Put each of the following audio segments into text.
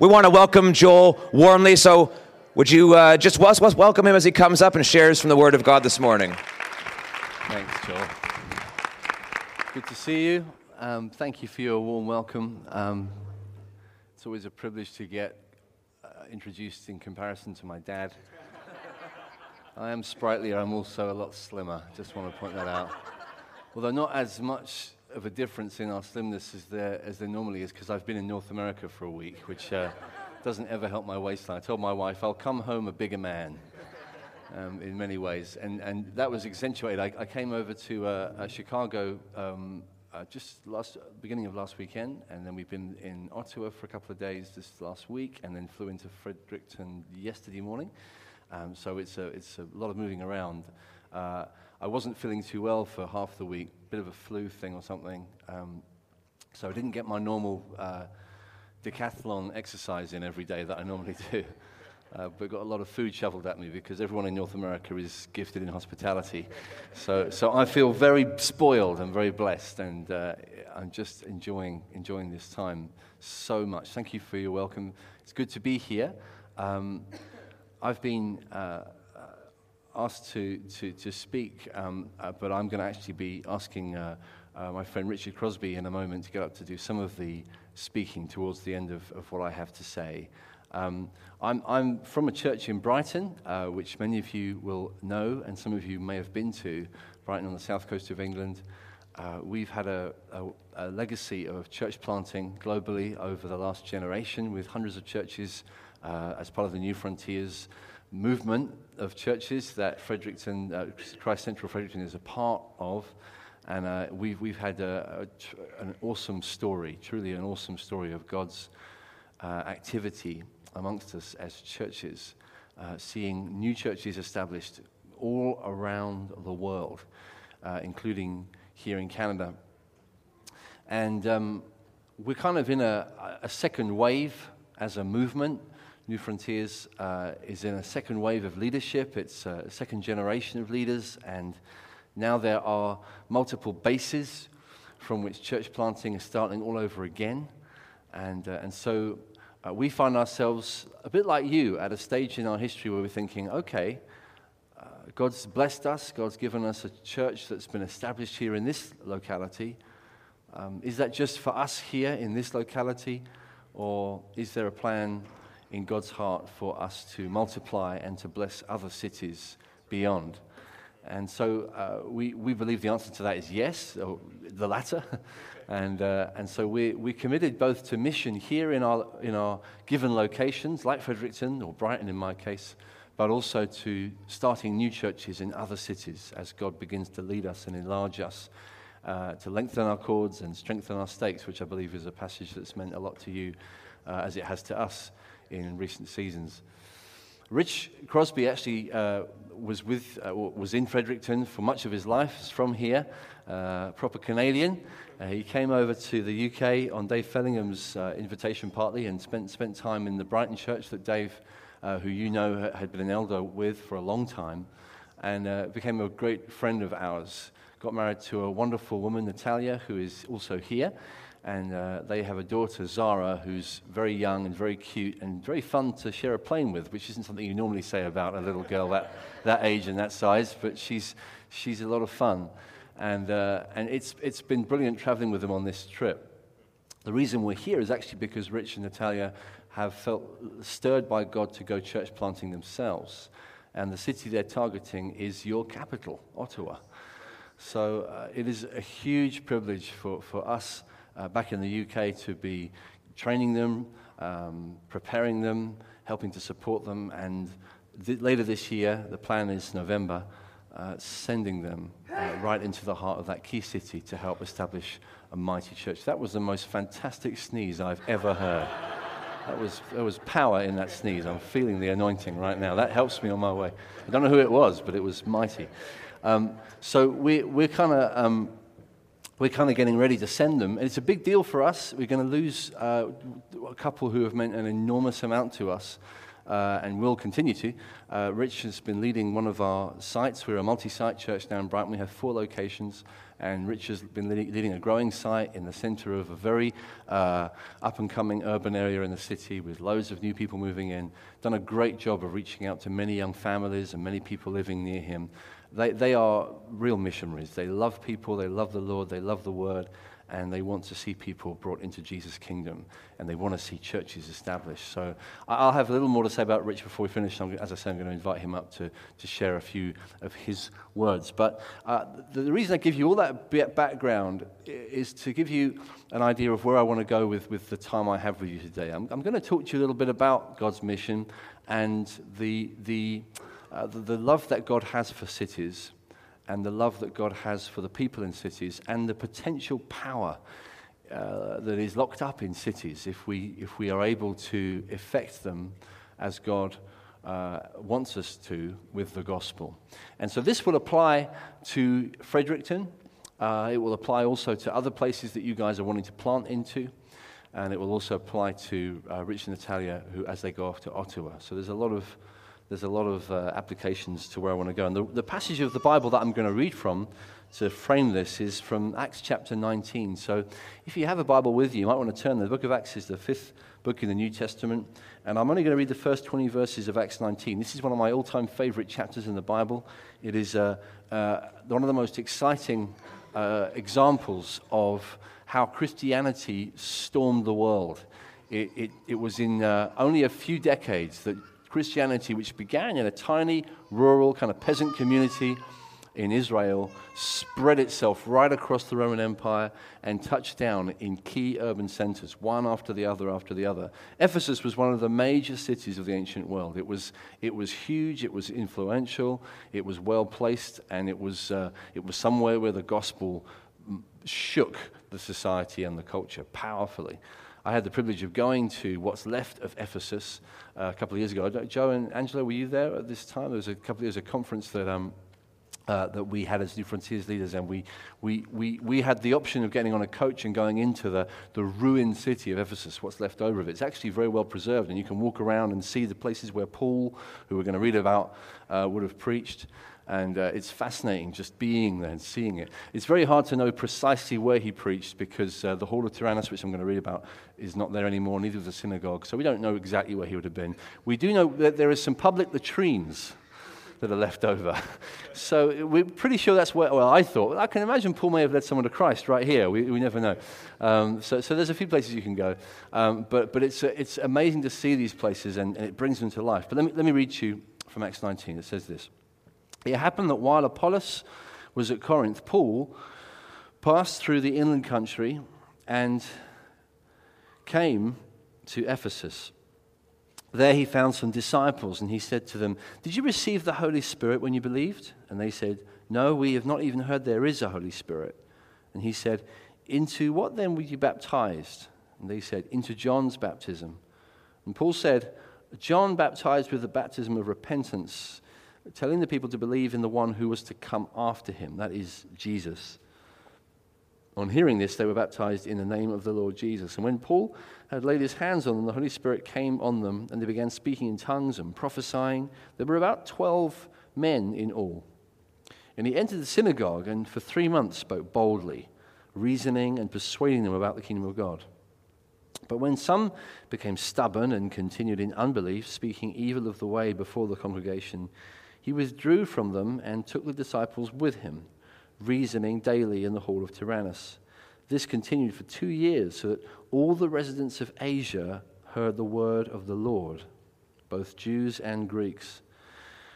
we want to welcome Joel warmly. So, would you uh, just welcome him as he comes up and shares from the Word of God this morning? Thanks, Joel. Good to see you. Um, thank you for your warm welcome. Um, it's always a privilege to get uh, introduced in comparison to my dad. I am sprightlier, I'm also a lot slimmer. Just want to point that out. Although not as much of a difference in our slimness as there, as there normally is, because I've been in North America for a week, which uh, doesn't ever help my waistline. I told my wife, I'll come home a bigger man. Um, in many ways, and, and that was accentuated. I, I came over to uh, Chicago um, uh, just last beginning of last weekend, and then we've been in Ottawa for a couple of days this last week, and then flew into Fredericton yesterday morning. Um, so it's a, it's a lot of moving around. Uh, I wasn't feeling too well for half the week, bit of a flu thing or something. Um, so I didn't get my normal uh, decathlon exercise in every day that I normally do. Uh, but got a lot of food shoveled at me because everyone in North America is gifted in hospitality. So, so I feel very spoiled and very blessed, and uh, I'm just enjoying, enjoying this time so much. Thank you for your welcome. It's good to be here. Um, I've been uh, asked to, to, to speak, um, uh, but I'm going to actually be asking uh, my friend Richard Crosby in a moment to get up to do some of the speaking towards the end of, of what I have to say. Um, I'm, I'm, from a church in Brighton, uh, which many of you will know, and some of you may have been to, Brighton on the south coast of England. Uh, we've had a, a, a, legacy of church planting globally over the last generation with hundreds of churches uh, as part of the New Frontiers movement of churches that Fredericton, uh, Christ Central Fredericton is a part of. And uh, we've, we've had a, an awesome story, truly an awesome story of God's uh, activity amongst us as churches, uh, seeing new churches established all around the world, uh, including here in Canada. And um, we're kind of in a, a, second wave as a movement. New Frontiers uh, is in a second wave of leadership. It's a second generation of leaders, and now there are multiple bases from which church planting is starting all over again. And, uh, and so uh, we find ourselves a bit like you at a stage in our history where we're thinking, okay, uh, God's blessed us, God's given us a church that's been established here in this locality. Um, is that just for us here in this locality, or is there a plan in God's heart for us to multiply and to bless other cities beyond? And so uh, we, we believe the answer to that is yes, the latter. And, uh, and so we, we committed both to mission here in our, in our given locations, like Fredericton or Brighton in my case, but also to starting new churches in other cities as God begins to lead us and enlarge us, uh, to lengthen our cords and strengthen our stakes, which I believe is a passage that's meant a lot to you uh, as it has to us in recent seasons. Rich Crosby actually uh, was, with, uh, was in Fredericton for much of his life. He's from here, uh, proper Canadian. Uh, he came over to the UK on Dave Fellingham's uh, invitation partly and spent, spent time in the Brighton church that Dave, uh, who you know had been an elder with for a long time, and became a great friend of ours. Got married to a wonderful woman, Natalia, who is also here. And uh, they have a daughter, Zara, who's very young and very cute and very fun to share a plane with, which isn't something you normally say about a little girl that, that age and that size, but she's, she's a lot of fun. And, uh, and it's, it's been brilliant traveling with them on this trip. The reason we're here is actually because Rich and Natalia have felt stirred by God to go church planting themselves. And the city they're targeting is your capital, Ottawa. So uh, it is a huge privilege for, for us uh, back in the UK to be training them, um, preparing them, helping to support them. And th- later this year, the plan is November, uh, sending them uh, right into the heart of that key city to help establish a mighty church. That was the most fantastic sneeze I've ever heard. That was, there was power in that sneeze. I'm feeling the anointing right now. That helps me on my way. I don't know who it was, but it was mighty. Um, so we, we're kind of um, we're kind of getting ready to send them. And it's a big deal for us. We're going to lose uh, a couple who have meant an enormous amount to us. uh, and will continue to. Uh, Rich has been leading one of our sites. We're a multi site church now in Brighton. We have four locations. And Rich has been leading a growing site in the center of a very uh, up and coming urban area in the city with loads of new people moving in. Done a great job of reaching out to many young families and many people living near him. They, they are real missionaries. They love people, they love the Lord, they love the Word, and they want to see people brought into Jesus' kingdom, and they want to see churches established. So I'll have a little more to say about Rich before we finish. As I say, I'm going to invite him up to, to share a few of his words. But uh, the, the, reason I give you all that background is to give you an idea of where I want to go with, with the time I have with you today. I'm, I'm going to talk to you a little bit about God's mission and the, the, uh, the, the love that God has for cities and the love that God has for the people in cities and the potential power uh, that is locked up in cities if we, if we are able to effect them as God uh, wants us to with the gospel. And so this will apply to Fredericton. Uh, it will apply also to other places that you guys are wanting to plant into. And it will also apply to uh, Rich and Natalia who, as they go off to Ottawa. So there's a lot of there's a lot of uh, applications to where I want to go. And the, the passage of the Bible that I'm going to read from to frame this is from Acts chapter 19. So if you have a Bible with you, you might want to turn. The book of Acts is the fifth book in the New Testament. And I'm only going to read the first 20 verses of Acts 19. This is one of my all time favorite chapters in the Bible. It is uh, uh, one of the most exciting uh, examples of how Christianity stormed the world. It, it, it was in uh, only a few decades that Christianity, which began in a tiny, rural, kind of peasant community in Israel, spread itself right across the Roman Empire and touched down in key urban centers, one after the other after the other. Ephesus was one of the major cities of the ancient world. It was, it was huge, it was influential, it was well placed, and it was, uh, it was somewhere where the gospel shook the society and the culture powerfully. I had the privilege of going to what's left of Ephesus uh, a couple of years ago. Joe and Angela, were you there at this time? There was a couple of years a conference that. Um, uh, that we had as New Frontiers leaders, and we, we, we, we had the option of getting on a coach and going into the, the ruined city of Ephesus, what's left over of it. It's actually very well preserved, and you can walk around and see the places where Paul, who we're going to read about, uh, would have preached. And uh, it's fascinating just being there and seeing it. It's very hard to know precisely where he preached because uh, the Hall of Tyrannus, which I'm going to read about, is not there anymore, neither is the synagogue. So we don't know exactly where he would have been. We do know that there is some public latrines that are left over. So we're pretty sure that's where, well, I thought. I can imagine Paul may have led someone to Christ right here. We, we never know. Um, so, so there's a few places you can go. Um, but but it's, uh, it's amazing to see these places and, and, it brings them to life. But let me, let me read to you from Acts 19. It says this. It happened that while Apollos was at Corinth, Paul passed through the inland country and came to Ephesus. There he found some disciples, and he said to them, Did you receive the Holy Spirit when you believed? And they said, No, we have not even heard there is a Holy Spirit. And he said, Into what then were you baptized? And they said, Into John's baptism. And Paul said, John baptized with the baptism of repentance telling the people to believe in the one who was to come after him, that is Jesus. On hearing this, they were baptized in the name of the Lord Jesus. And when Paul had laid his hands on them, the Holy Spirit came on them, and they began speaking in tongues and prophesying. There were about 12 men in all. And he entered the synagogue and for three months spoke boldly, reasoning and persuading them about the kingdom of God. But when some became stubborn and continued in unbelief, speaking evil of the way before the congregation, he withdrew from them and took the disciples with him, reasoning daily in the hall of Tyrannus. This continued for two years, so that all the residents of Asia heard the word of the Lord, both Jews and Greeks.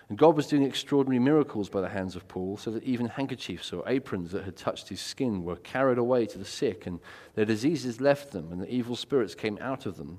And God was doing extraordinary miracles by the hands of Paul, so that even handkerchiefs or aprons that had touched his skin were carried away to the sick, and their diseases left them, and the evil spirits came out of them.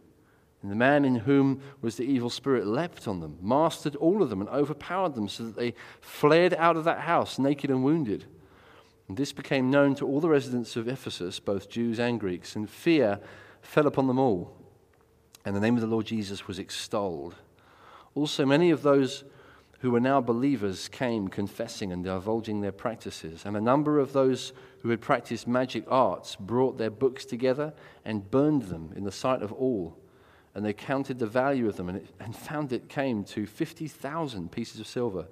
And the man in whom was the evil spirit leapt on them, mastered all of them, and overpowered them, so that they fled out of that house naked and wounded. And this became known to all the residents of Ephesus, both Jews and Greeks, and fear fell upon them all. And the name of the Lord Jesus was extolled. Also, many of those who were now believers came confessing and divulging their practices. And a number of those who had practiced magic arts brought their books together and burned them in the sight of all. And they counted the value of them and, it, and found it came to 50,000 pieces of silver.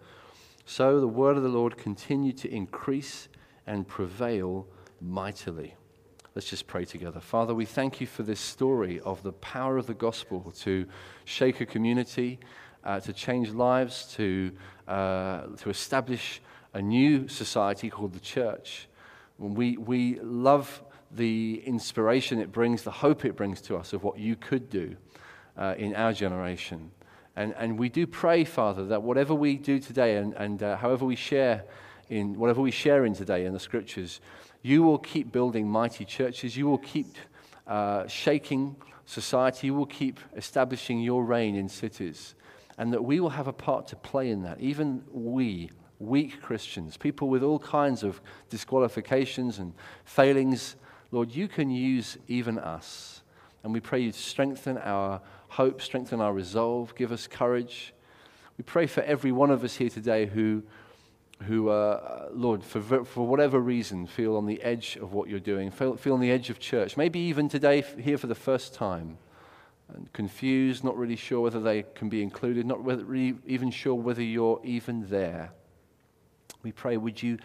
So the word of the Lord continued to increase and prevail mightily. Let's just pray together. Father, we thank you for this story of the power of the gospel to shake a community, uh, to change lives, to, uh, to establish a new society called the church. We, we love the inspiration it brings, the hope it brings to us of what you could do uh, in our generation. And, and we do pray, Father, that whatever we do today and, and uh, however we share in whatever we share in today in the scriptures, you will keep building mighty churches. You will keep uh, shaking society. You will keep establishing your reign in cities. And that we will have a part to play in that. Even we, weak Christians, people with all kinds of disqualifications and failings, Lord, you can use even us. And we pray you strengthen our hope, strengthen our resolve, give us courage. We pray for every one of us here today who who, uh, Lord, for, for whatever reason, feel on the edge of what you're doing, feel, feel on the edge of church, maybe even today here for the first time, and confused, not really sure whether they can be included, not really even sure whether you're even there. We pray, would you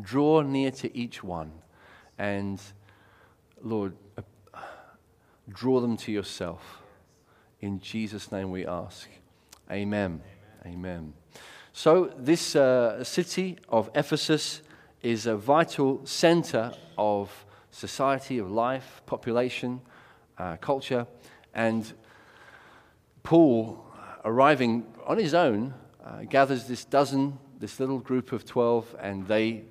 draw near to each one and, Lord, uh, draw them to yourself. In Jesus' name we ask. Amen. Amen. Amen. So, this uh, city of Ephesus is a vital center of society, of life, population, uh, culture. And Paul, arriving on his own, uh, gathers this dozen, this little group of 12, and they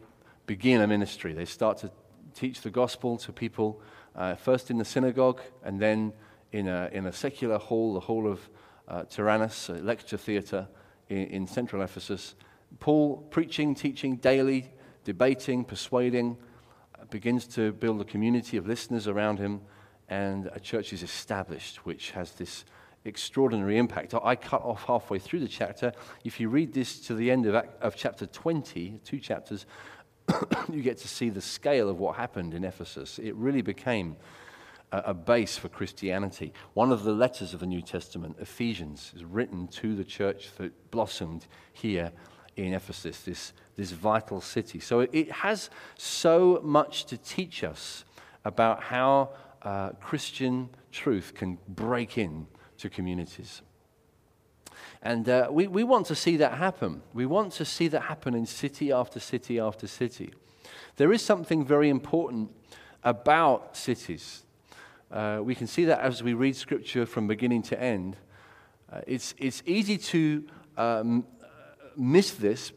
begin a ministry. They start to teach the gospel to people, uh, first in the synagogue, and then in a, in a secular hall, the hall of uh, Tyrannus, a lecture theater in, in central Ephesus. Paul preaching, teaching daily, debating, persuading, uh, begins to build a community of listeners around him, and a church is established, which has this extraordinary impact. I cut off halfway through the chapter. If you read this to the end of, of chapter 20, two chapters, you get to see the scale of what happened in Ephesus. It really became a base for Christianity. One of the letters of the New Testament, Ephesians, is written to the church that blossomed here in Ephesus, this, this vital city. So it has so much to teach us about how uh, Christian truth can break in to communities. And uh, we, we want to see that happen. We want to see that happen in city after city after city. There is something very important about cities uh, we can see that as we read Scripture from beginning to end. Uh, it's, it's easy to um, miss this,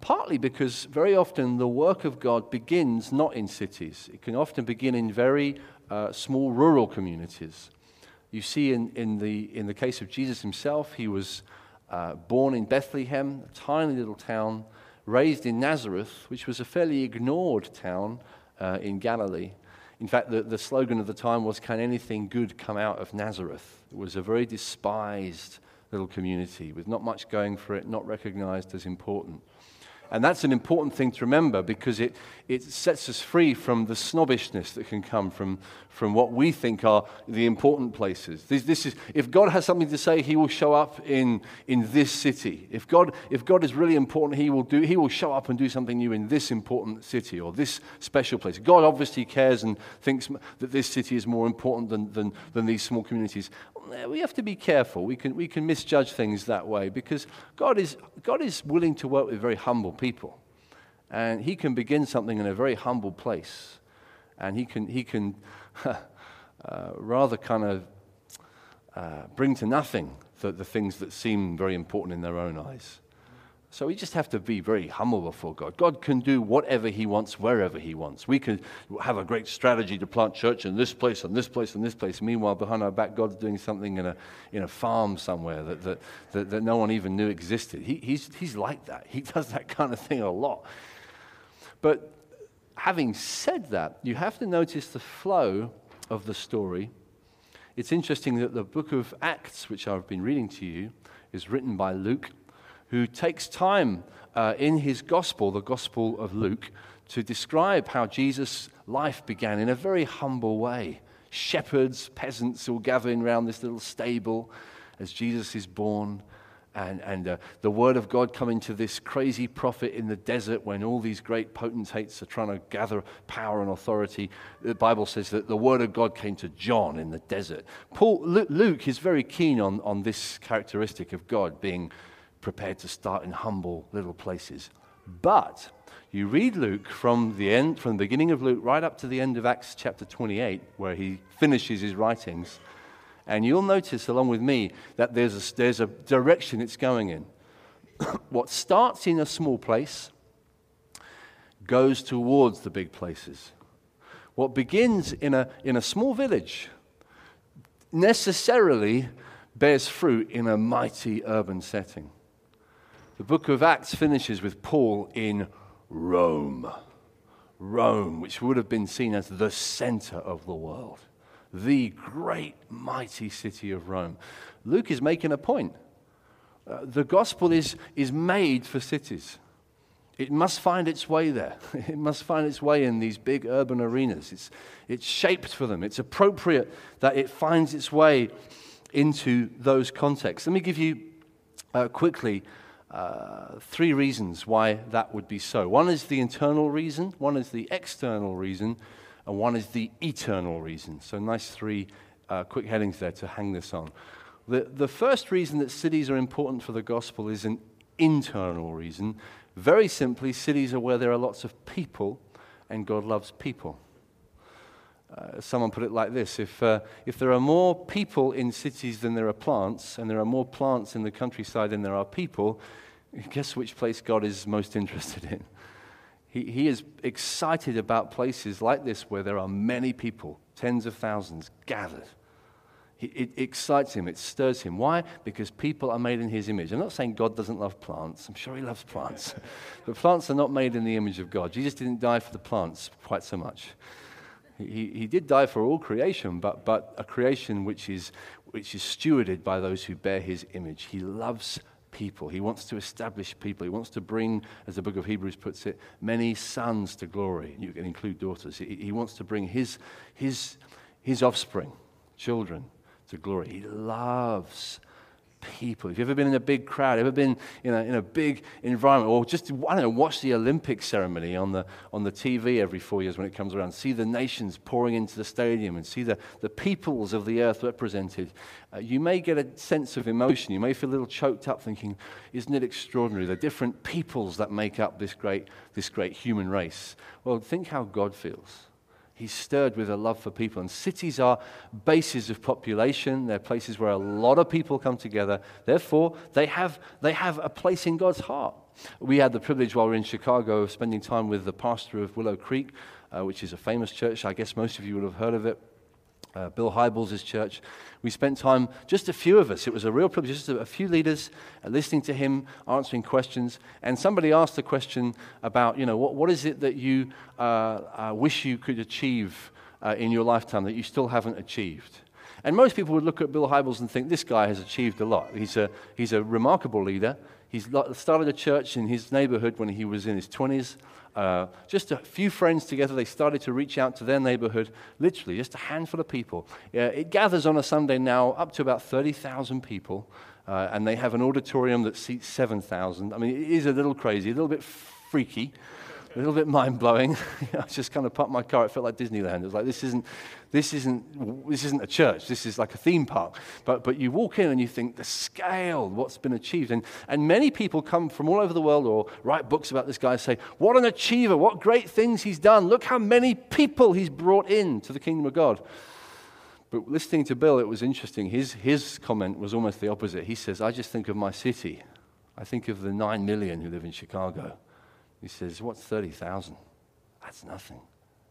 partly because very often the work of God begins not in cities, it can often begin in very uh, small rural communities. You see, in, in, the, in the case of Jesus himself, he was uh, born in Bethlehem, a tiny little town, raised in Nazareth, which was a fairly ignored town uh, in Galilee. In fact, the, the slogan of the time was, Can anything good come out of Nazareth? It was a very despised little community with not much going for it, not recognized as important. And that's an important thing to remember because it, it sets us free from the snobbishness that can come from, from what we think are the important places. This, this is, if God has something to say, He will show up in, in this city. If God, if God is really important, he will, do, he will show up and do something new in this important city or this special place. God obviously cares and thinks that this city is more important than, than, than these small communities. We have to be careful. We can, we can misjudge things that way because God is, God is willing to work with very humble people. And He can begin something in a very humble place. And He can, he can uh, rather kind of uh, bring to nothing the, the things that seem very important in their own eyes. So we just have to be very humble before God. God can do whatever He wants, wherever He wants. We can have a great strategy to plant church in this place, and this place, and this place. Meanwhile, behind our back, God's doing something in a, in a farm somewhere that, that, that, that no one even knew existed. He, he's, he's like that. He does that kind of thing a lot. But having said that, you have to notice the flow of the story. It's interesting that the book of Acts, which I've been reading to you, is written by Luke, who takes time uh, in his gospel, the Gospel of Luke, to describe how Jesus' life began in a very humble way. Shepherds, peasants all gathering around this little stable as Jesus is born and, and uh, the word of God coming to this crazy prophet in the desert when all these great potentates are trying to gather power and authority. The Bible says that the word of God came to John in the desert. Paul, Luke is very keen on, on this characteristic of God being prepared to start in humble little places. But you read Luke from the end, from the beginning of Luke right up to the end of Acts chapter 28, where he finishes his writings and you'll notice, along with me, that there's a, there's a direction it's going in. what starts in a small place goes towards the big places. What begins in a, in a small village necessarily bears fruit in a mighty urban setting. The book of Acts finishes with Paul in Rome. Rome, which would have been seen as the center of the world the great, mighty city of Rome. Luke is making a point. Uh, the gospel is, is made for cities. It must find its way there. It must find its way in these big urban arenas. It's, it's shaped for them. It's appropriate that it finds its way into those contexts. Let me give you uh, quickly uh, three reasons why that would be so. One is the internal reason, one is the external reason, and one is the eternal reason. So, nice three uh, quick headings there to hang this on. The, the first reason that cities are important for the gospel is an internal reason. Very simply, cities are where there are lots of people, and God loves people. Uh, someone put it like this if, uh, if there are more people in cities than there are plants, and there are more plants in the countryside than there are people, guess which place God is most interested in? He, he is excited about places like this where there are many people, tens of thousands, gathered. He, it excites him, it stirs him. Why? Because people are made in his image. I'm not saying God doesn't love plants, I'm sure he loves plants. but plants are not made in the image of God. Jesus didn't die for the plants quite so much. He, he did die for all creation, but, but a creation which is, which is stewarded by those who bear his image. He loves people. He wants to establish people. He wants to bring, as the book of Hebrews puts it, many sons to glory. You can include daughters. He, he wants to bring his, his, his offspring, children, to glory. He loves people. If you've ever been in a big crowd, ever been in a, in a big environment, or just, I don't know, watch the Olympic ceremony on the, on the TV every four years when it comes around, see the nations pouring into the stadium and see the, the peoples of the earth represented, uh, you may get a sense of emotion. You may feel a little choked up thinking, isn't it extraordinary? The different peoples that make up this great, this great human race. Well, think how God feels. He's stirred with a love for people. And cities are bases of population. They're places where a lot of people come together. Therefore, they have, they have a place in God's heart. We had the privilege while we were in Chicago of spending time with the pastor of Willow Creek, uh, which is a famous church. I guess most of you would have heard of it uh, Bill Hybels' church. We spent time, just a few of us, it was a real privilege, just a, a few leaders uh, listening to him, answering questions. And somebody asked a question about, you know, what, what is it that you uh, uh wish you could achieve uh, in your lifetime that you still haven't achieved? And most people would look at Bill Hybels and think, this guy has achieved a lot. He's a, he's a remarkable leader. He started a church in his neighborhood when he was in his 20s. Uh, just a few friends together, they started to reach out to their neighborhood, literally just a handful of people. Uh, it gathers on a Sunday now up to about 30,000 people, uh, and they have an auditorium that seats 7,000. I mean, it is a little crazy, a little bit freaky a little bit mind blowing. I just kind of parked my car. It felt like Disneyland. It was like this isn't, this isn't, this isn't a church. This is like a theme park. But but you walk in and you think the scale, what's been achieved, and and many people come from all over the world or write books about this guy. And say what an achiever! What great things he's done! Look how many people he's brought in to the kingdom of God. But listening to Bill, it was interesting. His his comment was almost the opposite. He says, "I just think of my city. I think of the nine million who live in Chicago." He says, What's 30,000? That's nothing.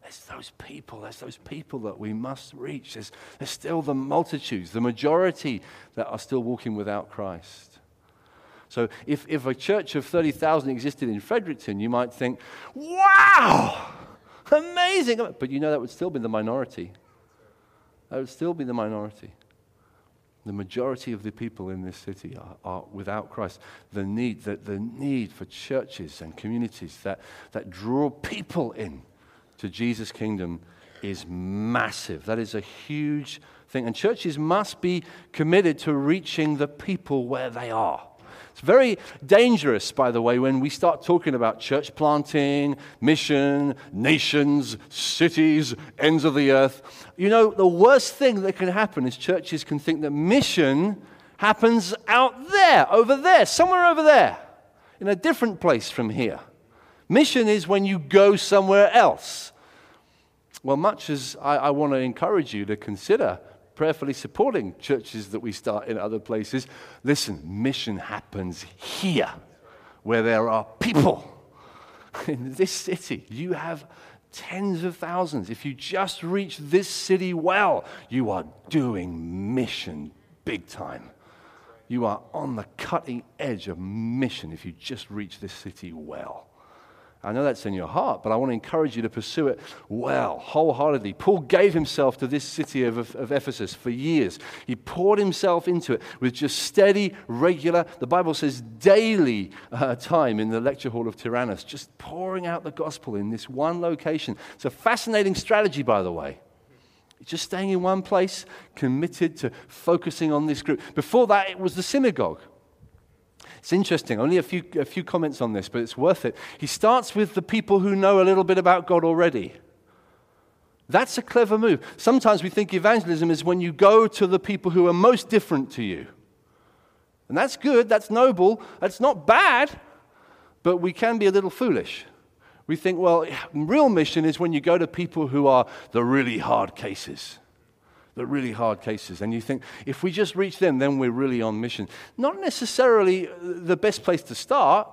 There's those people. There's those people that we must reach. There's, there's still the multitudes, the majority that are still walking without Christ. So if, if a church of 30,000 existed in Fredericton, you might think, wow, Amazing. But you know, that would still be the minority. That would still be the minority. The majority of the people in this city are, are without Christ. The need, the, the need for churches and communities that, that draw people in to Jesus' kingdom is massive. That is a huge thing. And churches must be committed to reaching the people where they are. It's very dangerous, by the way, when we start talking about church planting, mission, nations, cities, ends of the earth. You know, the worst thing that can happen is churches can think that mission happens out there, over there, somewhere over there, in a different place from here. Mission is when you go somewhere else. Well, much as I, I want to encourage you to consider prayerfully supporting churches that we start in other places. Listen, mission happens here where there are people. In this city, you have tens of thousands. If you just reach this city well, you are doing mission big time. You are on the cutting edge of mission if you just reach this city well. I know that's in your heart, but I want to encourage you to pursue it well, wholeheartedly. Paul gave himself to this city of, of, Ephesus for years. He poured himself into it with just steady, regular, the Bible says daily uh, time in the lecture hall of Tyrannus, just pouring out the gospel in this one location. It's a fascinating strategy, by the way. Just staying in one place, committed to focusing on this group. Before that, it was the synagogue. It's interesting. Only a few, a few comments on this, but it's worth it. He starts with the people who know a little bit about God already. That's a clever move. Sometimes we think evangelism is when you go to the people who are most different to you. And that's good, that's noble, that's not bad, but we can be a little foolish. We think, well, real mission is when you go to people who are the really hard cases the really hard cases. And you think, if we just reach them, then we're really on mission. Not necessarily the best place to start.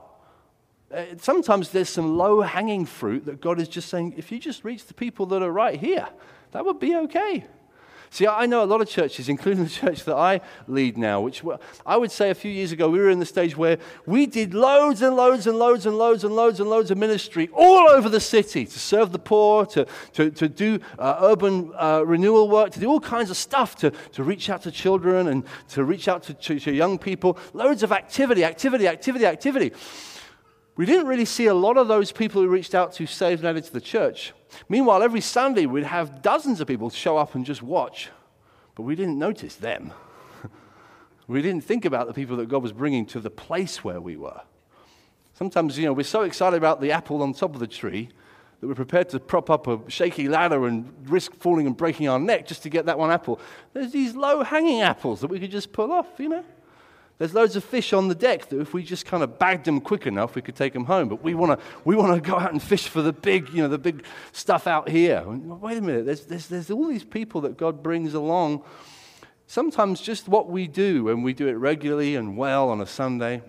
Uh, sometimes there's some low hanging fruit that God is just saying, if you just reach the people that are right here, that would be okay. See, I know a lot of churches, including the church that I lead now, which I would say a few years ago, we were in the stage where we did loads and loads and loads and loads and loads and loads of ministry all over the city to serve the poor, to, to, to do uh, urban uh, renewal work, to do all kinds of stuff, to, to reach out to children and to reach out to, to, to young people. Loads of activity, activity, activity, activity. We didn't really see a lot of those people who reached out to saved and added to the church. Meanwhile, every Sunday we'd have dozens of people show up and just watch, but we didn't notice them. we didn't think about the people that God was bringing to the place where we were. Sometimes, you know, we're so excited about the apple on top of the tree that we're prepared to prop up a shaky ladder and risk falling and breaking our neck just to get that one apple. There's these low hanging apples that we could just pull off, you know? There's loads of fish on the deck that if we just kind of bagged them quick enough, we could take them home. But we want to we wanna go out and fish for the big, you know, the big stuff out here. Wait a minute, there's, there's, there's all these people that God brings along. Sometimes just what we do, when we do it regularly and well on a Sunday,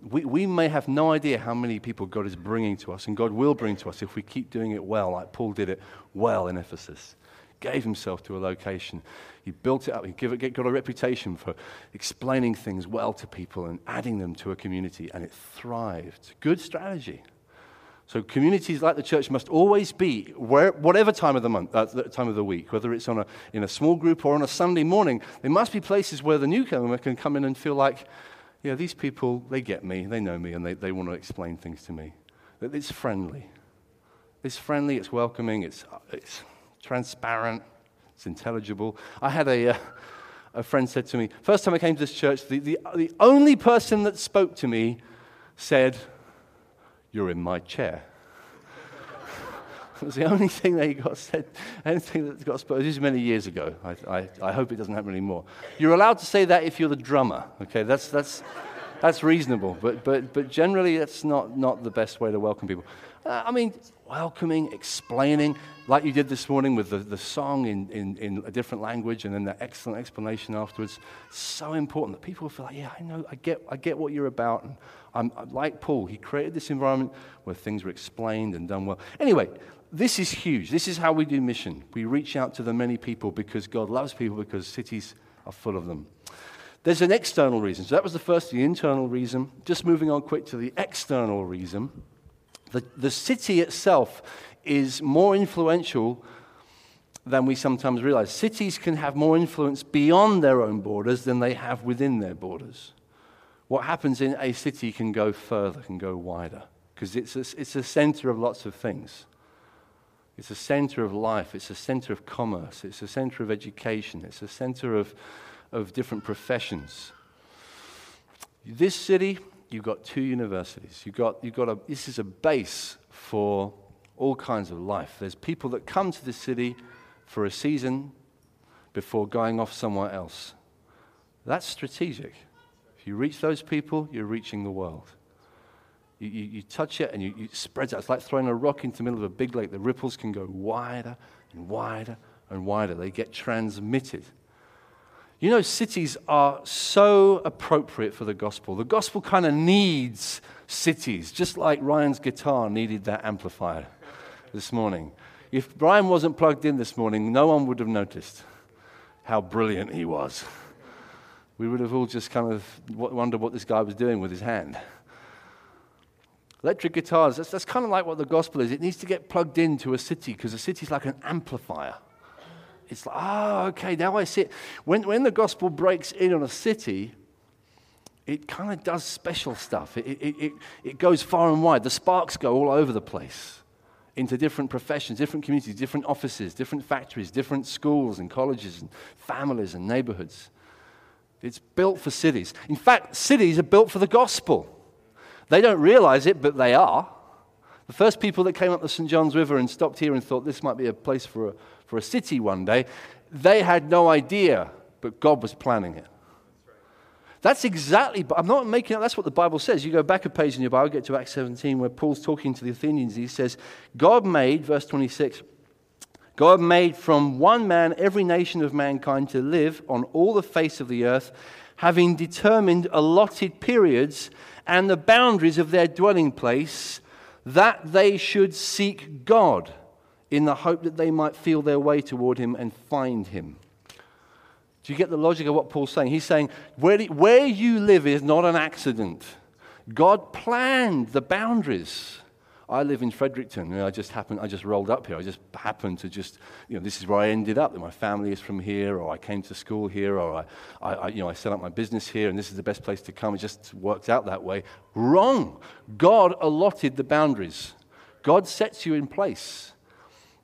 we, we may have no idea how many people God is bringing to us, and God will bring to us if we keep doing it well, like Paul did it well in Ephesus gave himself to a location. He built it up. He got a reputation for explaining things well to people and adding them to a community, and it thrived. Good strategy. So communities like the church must always be, where, whatever time of the month, uh, time of the week, whether it's on a, in a small group or on a Sunday morning, there must be places where the newcomer can come in and feel like, yeah, these people, they get me, they know me, and they, they want to explain things to me. It's friendly. It's friendly, it's welcoming, it's, it's transparent, it's intelligible. I had a, uh, a friend said to me, first time I came to this church, the, the, the only person that spoke to me said, You're in my chair. it was the only thing that he got said, anything that got spoken. This is many years ago. I, I, I, hope it doesn't happen anymore. You're allowed to say that if you're the drummer, okay? That's, that's, that's reasonable, but, but, but generally, that's not, not the best way to welcome people. Uh, I mean, welcoming, explaining, like you did this morning with the, the song in, in, in a different language and then the excellent explanation afterwards. So important that people feel like, yeah, I know, I get, I get what you're about. And I'm, I'm like Paul, he created this environment where things were explained and done well. Anyway, this is huge. This is how we do mission. We reach out to the many people because God loves people because cities are full of them. There's an external reason. So that was the first, the internal reason. Just moving on quick to the external reason. The, the city itself is more influential than we sometimes realize. Cities can have more influence beyond their own borders than they have within their borders. What happens in a city can go further, can go wider, because it's a, it's a center of lots of things. It's a center of life, it's a center of commerce, it's a center of education, it's a center of, of different professions. This city, you've got two universities. You've got, you've got a, this is a base for all kinds of life. There's people that come to the city for a season before going off somewhere else. That's strategic. If you reach those people, you're reaching the world. You, you, you touch it and you, you spread it. It's like throwing a rock into the middle of a big lake. The ripples can go wider and wider and wider. They get transmitted. You know, cities are so appropriate for the gospel. The gospel kind of needs cities, just like Ryan's guitar needed that amplifier this morning. If Brian wasn't plugged in this morning, no one would have noticed how brilliant he was. We would have all just kind of wondered what this guy was doing with his hand. Electric guitars, that's, that's kind of like what the gospel is. It needs to get plugged into a city because a city is like an amplifier. It's like, oh, okay, now I see it. When, when the gospel breaks in on a city, it kind of does special stuff. It, it, it, it goes far and wide. The sparks go all over the place into different professions, different communities, different offices, different factories, different schools and colleges and families and neighborhoods. It's built for cities. In fact, cities are built for the gospel. They don't realize it, but they are. The first people that came up the St. John's River and stopped here and thought this might be a place for a, for a city one day, they had no idea, but God was planning it. That's exactly, I'm not making up, that's what the Bible says. You go back a page in your Bible, get to Acts 17, where Paul's talking to the Athenians. He says, God made, verse 26, God made from one man every nation of mankind to live on all the face of the earth, having determined allotted periods and the boundaries of their dwelling place, that they should seek God in the hope that they might feel their way toward him and find him. Do you get the logic of what Paul's saying? He's saying, where, where you live is not an accident. God planned the boundaries. I live in Fredericton. I just happened, I just rolled up here. I just happened to just, you know, this is where I ended up. My family is from here, or I came to school here, or I, I, you know, I set up my business here, and this is the best place to come. It just worked out that way. Wrong. God allotted the boundaries. God sets you in place.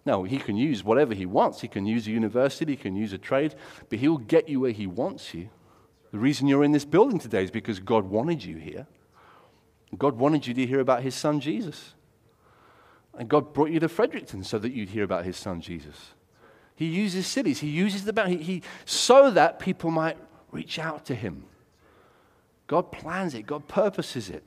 Now, he can use whatever he wants. He can use a university, he can use a trade, but he'll get you where he wants you. The reason you're in this building today is because God wanted you here. God wanted you to hear about his son Jesus. And God brought you to Fredericton so that you'd hear about his son Jesus. He uses cities, he uses the he, he, so that people might reach out to him. God plans it, God purposes it.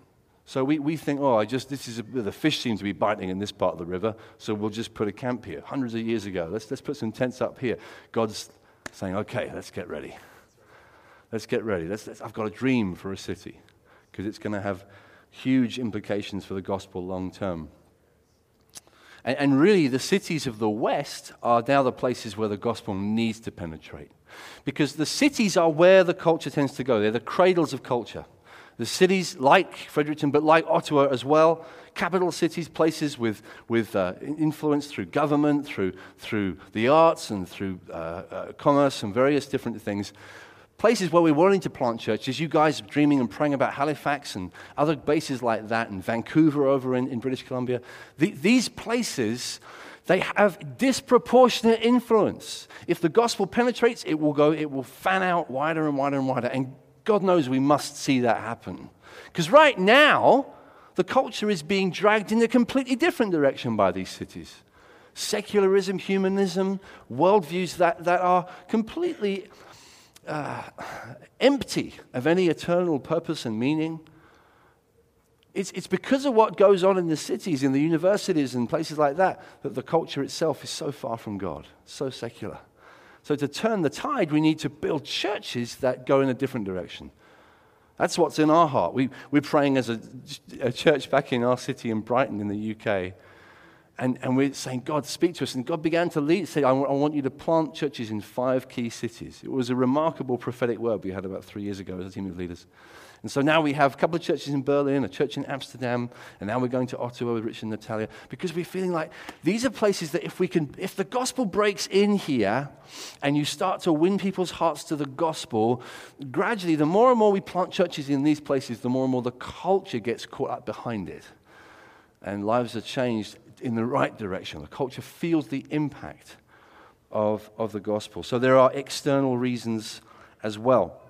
So we, we think, oh, I just, this is, a, the fish seem to be biting in this part of the river, so we'll just put a camp here. Hundreds of years ago, let's, let's put some tents up here. God's saying, okay, let's get ready. Let's get ready. Let's, let's, I've got a dream for a city because it's going to have huge implications for the gospel long term. And, and really, the cities of the West are now the places where the gospel needs to penetrate. Because the cities are where the culture tends to go, they're the cradles of culture. The cities like Fredericton, but like Ottawa as well, capital cities, places with, with uh, influence through government, through, through the arts, and through uh, uh, commerce and various different things. Places where we're wanting to plant churches. You guys are dreaming and praying about Halifax and other bases like that, and Vancouver over in, in British Columbia. The, these places they have disproportionate influence. If the gospel penetrates, it will go, it will fan out wider and wider and wider. And God knows we must see that happen. Because right now, the culture is being dragged in a completely different direction by these cities. Secularism, humanism, worldviews that, that are completely uh, empty of any eternal purpose and meaning. It's, it's because of what goes on in the cities, in the universities, and places like that, that the culture itself is so far from God, so secular. So, to turn the tide, we need to build churches that go in a different direction. That's what's in our heart. We, we're praying as a, a church back in our city in Brighton in the UK. And, and we're saying, God, speak to us. And God began to lead, say, I want, you to plant churches in five key cities. It was a remarkable prophetic word we had about three years ago as a team of leaders. And so now we have a couple of churches in Berlin, a church in Amsterdam, and now we're going to Ottawa with Rich and Natalia because we're feeling like these are places that if we can, if the gospel breaks in here and you start to win people's hearts to the gospel, gradually, the more and more we plant churches in these places, the more and more the culture gets caught up behind it. And lives are changed in the right direction. The culture feels the impact of, of the gospel. So there are external reasons as well.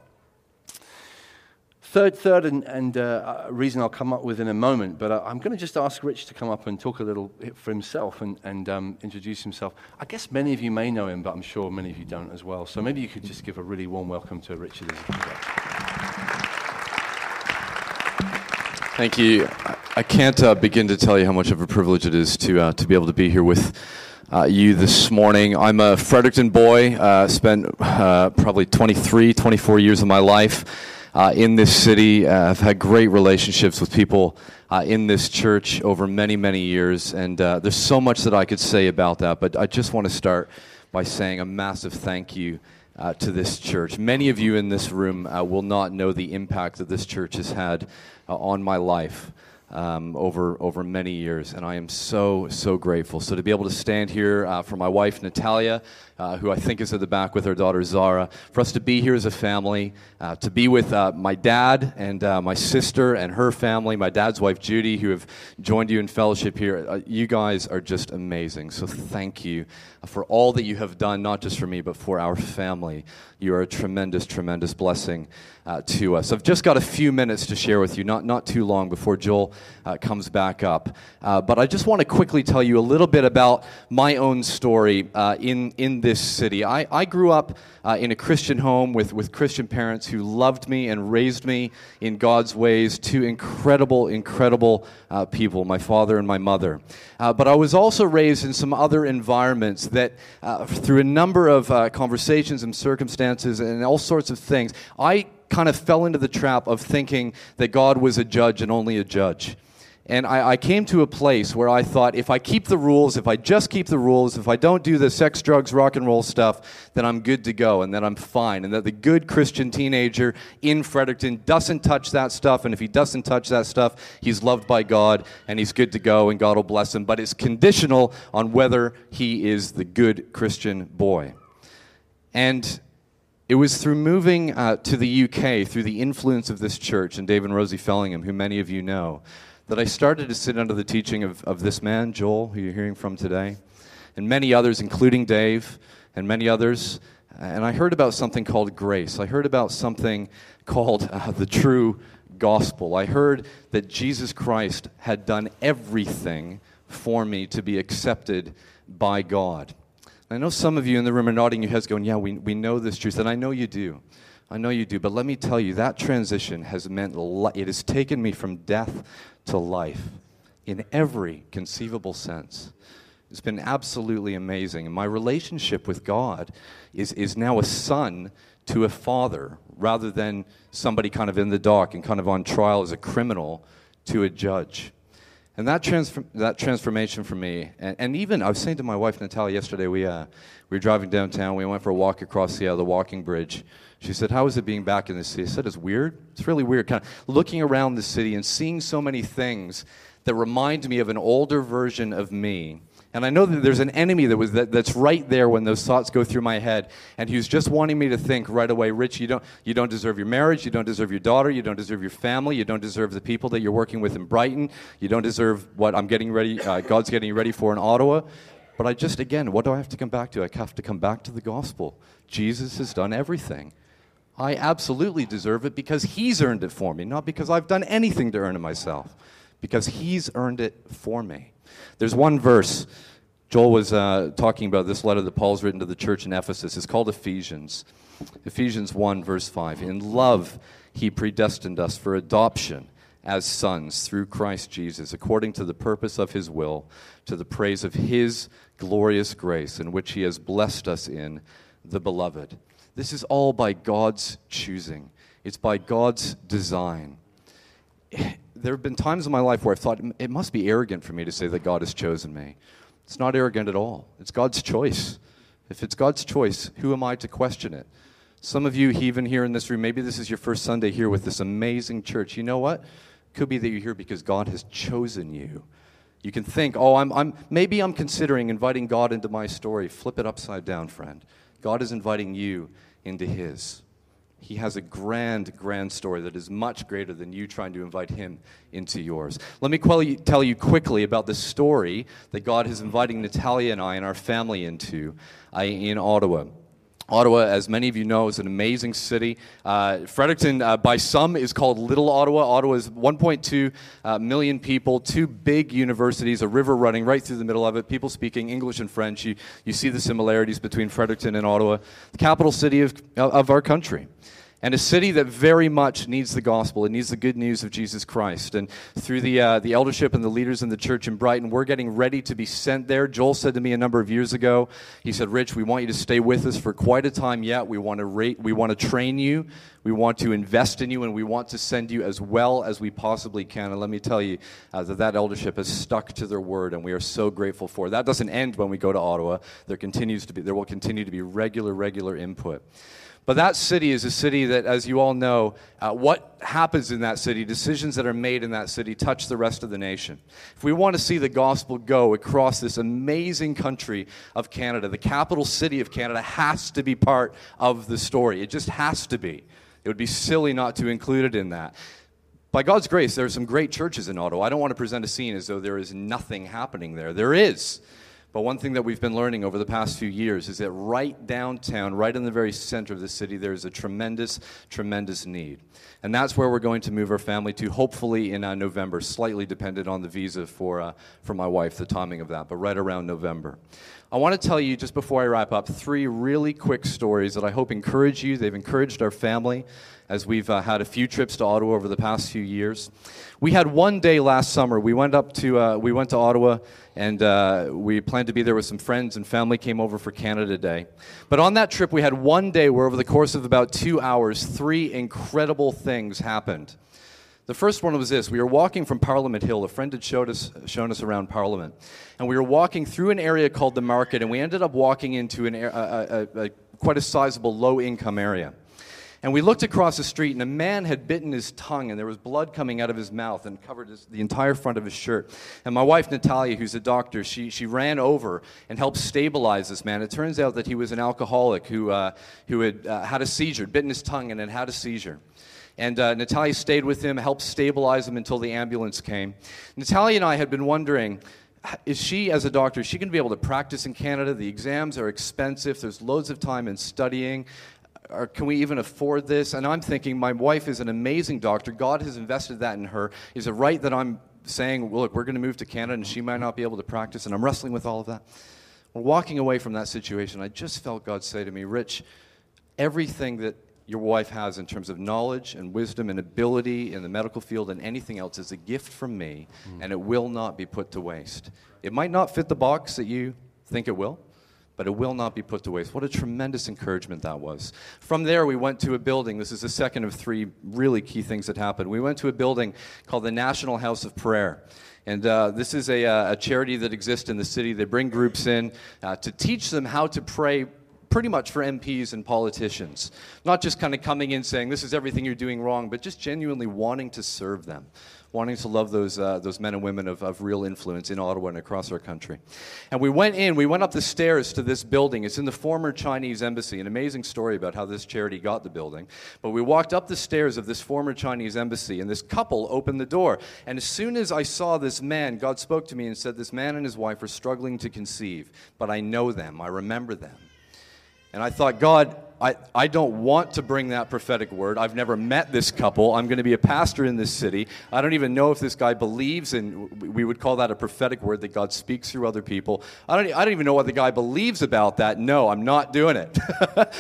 Third, third, and, and uh, reason I'll come up with in a moment, but uh, I'm going to just ask Rich to come up and talk a little for himself and, and um, introduce himself. I guess many of you may know him, but I'm sure many of you don't as well. So maybe you could just give a really warm welcome to Richard. Thank you. I can't uh, begin to tell you how much of a privilege it is to, uh, to be able to be here with uh, you this morning. I'm a Fredericton boy, uh, spent uh, probably 23, 24 years of my life uh, in this city. I've had great relationships with people in this church over many, many years, and there's so much that I could say about that. But I just want to start by saying a massive thank you. To this church. Many of you in this room will not know the impact that this church has had on my life um, over over many years, and I am so so grateful. So to be able to stand here uh, for my wife Natalia, uh, who I think is at the back with her daughter Zara, for us to be here as a family, uh, to be with uh, my dad and uh, my sister and her family, my dad's wife Judy, who have joined you in fellowship here. Uh, you guys are just amazing. So thank you for all that you have done, not just for me, but for our family. You are a tremendous, tremendous blessing to us. I've just got a few minutes to share with you, not, not too long before Joel comes back up. But I just want to quickly tell you a little bit about my own story in, in this city. I, I grew up uh, in a Christian home with, with Christian parents who loved me and raised me in God's ways, two incredible, incredible uh, people, my father and my mother. but I was also raised in some other environments that, through a number of conversations and circumstances and all sorts of things, I kind of fell into the trap of thinking that God was a judge and only a judge. And I, I, came to a place where I thought if I keep the rules, if I just keep the rules, if I don't do the sex, drugs, rock and roll stuff, then I'm good to go and that I'm fine. And that the good Christian teenager in Fredericton doesn't touch that stuff. And if he doesn't touch that stuff, he's loved by God and he's good to go and God will bless him. But it's conditional on whether he is the good Christian boy. And it was through moving uh, to the UK, through the influence of this church and Dave and Rosie Fellingham, who many of you know, that I started to sit under the teaching of, of this man, Joel, who you're hearing from today, and many others, including Dave and many others. And I heard about something called grace. I heard about something called uh, the true gospel. I heard that Jesus Christ had done everything for me to be accepted by God. I know some of you in the room are nodding your heads, going, Yeah, we, we know this truth, and I know you do. I know you do. But let me tell you, that transition has meant, it has taken me from death to life in every conceivable sense. It's been absolutely amazing. And my relationship with God is, is now a son to a father rather than somebody kind of in the dock and kind of on trial as a criminal to a judge. And that, transform, that transformation for me, and, and, even I was saying to my wife Natalia yesterday, we, uh, we were driving downtown, we went for a walk across the, uh, the walking bridge. She said, How is it being back in the city? I said, It's weird. It's really weird, kind of looking around the city and seeing so many things that remind me of an older version of me and I know that there's an enemy that was that, that's right there when those thoughts go through my head, and he's just wanting me to think right away, Rich, you don't you don't deserve your marriage, you don't deserve your daughter, you don't deserve your family, you don't deserve the people that you're working with in Brighton, you don't deserve what I'm getting ready, uh, God's getting ready for in Ottawa. But I just again, what do I have to come back to? I have to come back to the gospel. Jesus has done everything. I absolutely deserve it because he's earned it for me, not because I've done anything to earn it myself, because he's earned it for me. There's one verse, Joel was uh, talking about this letter that Paul's written to the church in Ephesus. It's called Ephesians. Ephesians 1, verse 5. In love, he predestined us for adoption as sons through Christ Jesus, according to the purpose of his will, to the praise of his glorious grace, in which he has blessed us in the beloved. This is all by God's choosing, it's by God's design there have been times in my life where I've thought it must be arrogant for me to say that God has chosen me. It's not arrogant at all. It's God's choice. If it's God's choice, who am I to question it? Some of you, even here in this room, maybe this is your first Sunday here with this amazing church. You know what? Could be that you're here because God has chosen you. You can think, oh, I'm, I'm, maybe I'm considering inviting God into my story. Flip it upside down, friend. God is inviting you into His. He has a grand, grand story that is much greater than you trying to invite Him into yours. Let me tell you quickly about the story that God is inviting Natalia and I and our family into uh, in Ottawa. Ottawa, as many of you know, is an amazing city. Uh, Fredericton, uh, by some, is called Little Ottawa. Ottawa is 1.2 uh, million people, two big universities, a river running right through the middle of it, people speaking English and French. You, you see the similarities between Fredericton and Ottawa, the capital city of, of our country and a city that very much needs the gospel. It needs the good news of Jesus Christ. And through the, uh, the eldership and the leaders in the church in Brighton, we're getting ready to be sent there. Joel said to me a number of years ago, he said, Rich, we want you to stay with us for quite a time yet. We want to, rate, we want to train you. We want to invest in you, and we want to send you as well as we possibly can. And let me tell you uh, that that eldership has stuck to their word, and we are so grateful for it. That doesn't end when we go to Ottawa. There continues to be, there will continue to be regular, regular input. But that city is a city that, as you all know, uh, what happens in that city, decisions that are made in that city, touch the rest of the nation. If we want to see the gospel go across this amazing country of Canada, the capital city of Canada has to be part of the story. It just has to be. It would be silly not to include it in that. By God's grace, there are some great churches in Ottawa. I don't want to present a scene as though there is nothing happening there. There is. But one thing that we've been learning over the past few years is that right downtown, right in the very center of the city, there's a tremendous, tremendous need. And that's where we're going to move our family to, hopefully in uh, November, slightly dependent on the visa for, uh, for my wife, the timing of that, but right around November. I want to tell you, just before I wrap up, three really quick stories that I hope encourage you. They've encouraged our family as we've uh, had a few trips to Ottawa over the past few years. We had one day last summer. We went up to, uh, we went to Ottawa and uh, we planned to be there with some friends and family came over for Canada Day. But on that trip, we had one day where, over the course of about two hours, three incredible things happened. The first one was this. We were walking from Parliament Hill. A friend had showed us, shown us around Parliament. And we were walking through an area called the Market, and we ended up walking into an, a, a, a, quite a sizable low income area. And we looked across the street, and a man had bitten his tongue, and there was blood coming out of his mouth and covered his, the entire front of his shirt. And my wife, Natalia, who's a doctor, she, she ran over and helped stabilize this man. It turns out that he was an alcoholic who, uh, who had uh, had a seizure, bitten his tongue, and then had a seizure. And uh, Natalia stayed with him, helped stabilize him until the ambulance came. Natalia and I had been wondering is she, as a doctor, is she going to be able to practice in Canada? The exams are expensive. There's loads of time in studying or can we even afford this? And I'm thinking, my wife is an amazing doctor. God has invested that in her. Is it right that I'm saying, well, look, we're going to move to Canada and she might not be able to practice? And I'm wrestling with all of that. Walking away from that situation, I just felt God say to me, Rich, everything that your wife has in terms of knowledge and wisdom and ability in the medical field and anything else is a gift from me, mm. and it will not be put to waste. It might not fit the box that you think it will, but it will not be put to waste. What a tremendous encouragement that was. From there, we went to a building. This is the second of three really key things that happened. We went to a building called the National House of Prayer. And uh, this is a, uh, a, charity that exists in the city. They bring groups in uh, to teach them how to pray pretty much for MPs and politicians. Not just kind of coming in saying, this is everything you're doing wrong, but just genuinely wanting to serve them wanting to love those, uh, those men and women of, of real influence in Ottawa and across our country. And we went in, we went up the stairs to this building. It's in the former Chinese embassy. An amazing story about how this charity got the building. But we walked up the stairs of this former Chinese embassy, and this couple opened the door. And as soon as I saw this man, God spoke to me and said, This man and his wife are struggling to conceive, but I know them, I remember them. And I thought, God, I, I don't want to bring that prophetic word. I've never met this couple. I'm going to be a pastor in this city. I don't even know if this guy believes in, we would call that a prophetic word that God speaks through other people. I don't, I don't even know what the guy believes about that. No, I'm not doing it.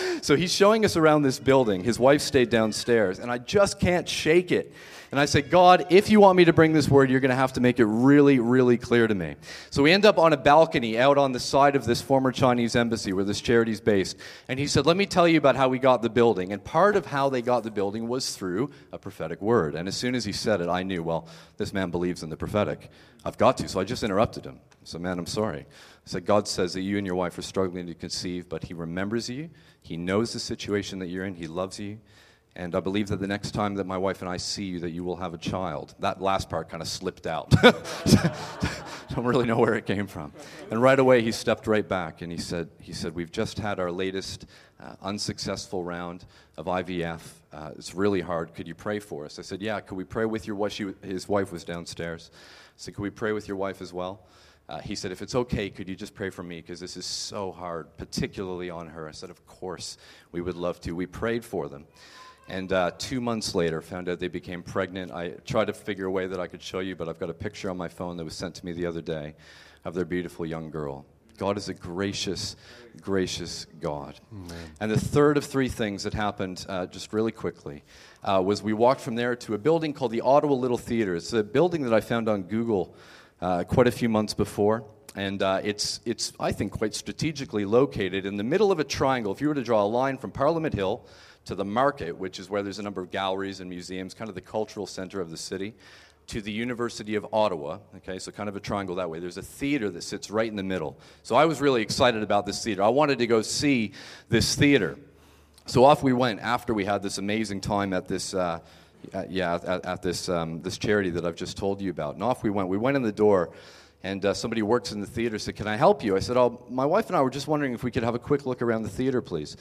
so he's showing us around this building. His wife stayed downstairs, and I just can't shake it. And I said, God, if you want me to bring this word, you're going to have to make it really, really clear to me. So we end up on a balcony out on the side of this former Chinese embassy where this charity is based. And he said, Let me tell tell you about how we got the building. And part of how they got the building was through a prophetic word. And as soon as he said it, I knew, well, this man believes in the prophetic. I've got to. So I just interrupted him. I said, man, I'm sorry. I said, God says that you and your wife are struggling to conceive, but he remembers you. He knows the situation that you're in. He loves you. And I believe that the next time that my wife and I see you, that you will have a child. That last part kind of slipped out. Don't really know where it came from. And right away, he stepped right back and he said, he said We've just had our latest uh, unsuccessful round of IVF. Uh, it's really hard. Could you pray for us? I said, Yeah, could we pray with your wife? She, his wife was downstairs. I said, Could we pray with your wife as well? Uh, he said, If it's okay, could you just pray for me? Because this is so hard, particularly on her. I said, Of course, we would love to. We prayed for them. And uh, two months later, found out they became pregnant. I tried to figure a way that I could show you, but I've got a picture on my phone that was sent to me the other day of their beautiful young girl. God is a gracious, gracious God. Amen. And the third of three things that happened, uh, just really quickly, uh, was we walked from there to a building called the Ottawa Little Theater. It's a building that I found on Google uh, quite a few months before. And uh, it's, it's, I think, quite strategically located in the middle of a triangle. If you were to draw a line from Parliament Hill to the market, which is where there's a number of galleries and museums, kind of the cultural center of the city, to the University of Ottawa. Okay, so kind of a triangle that way. There's a theater that sits right in the middle. So I was really excited about this theater. I wanted to go see this theater. So off we went after we had this amazing time at this. Uh, yeah, at, at this um, this charity that I've just told you about, and off we went. We went in the door, and uh, somebody works in the theater said, "Can I help you?" I said, "Oh, my wife and I were just wondering if we could have a quick look around the theater, please."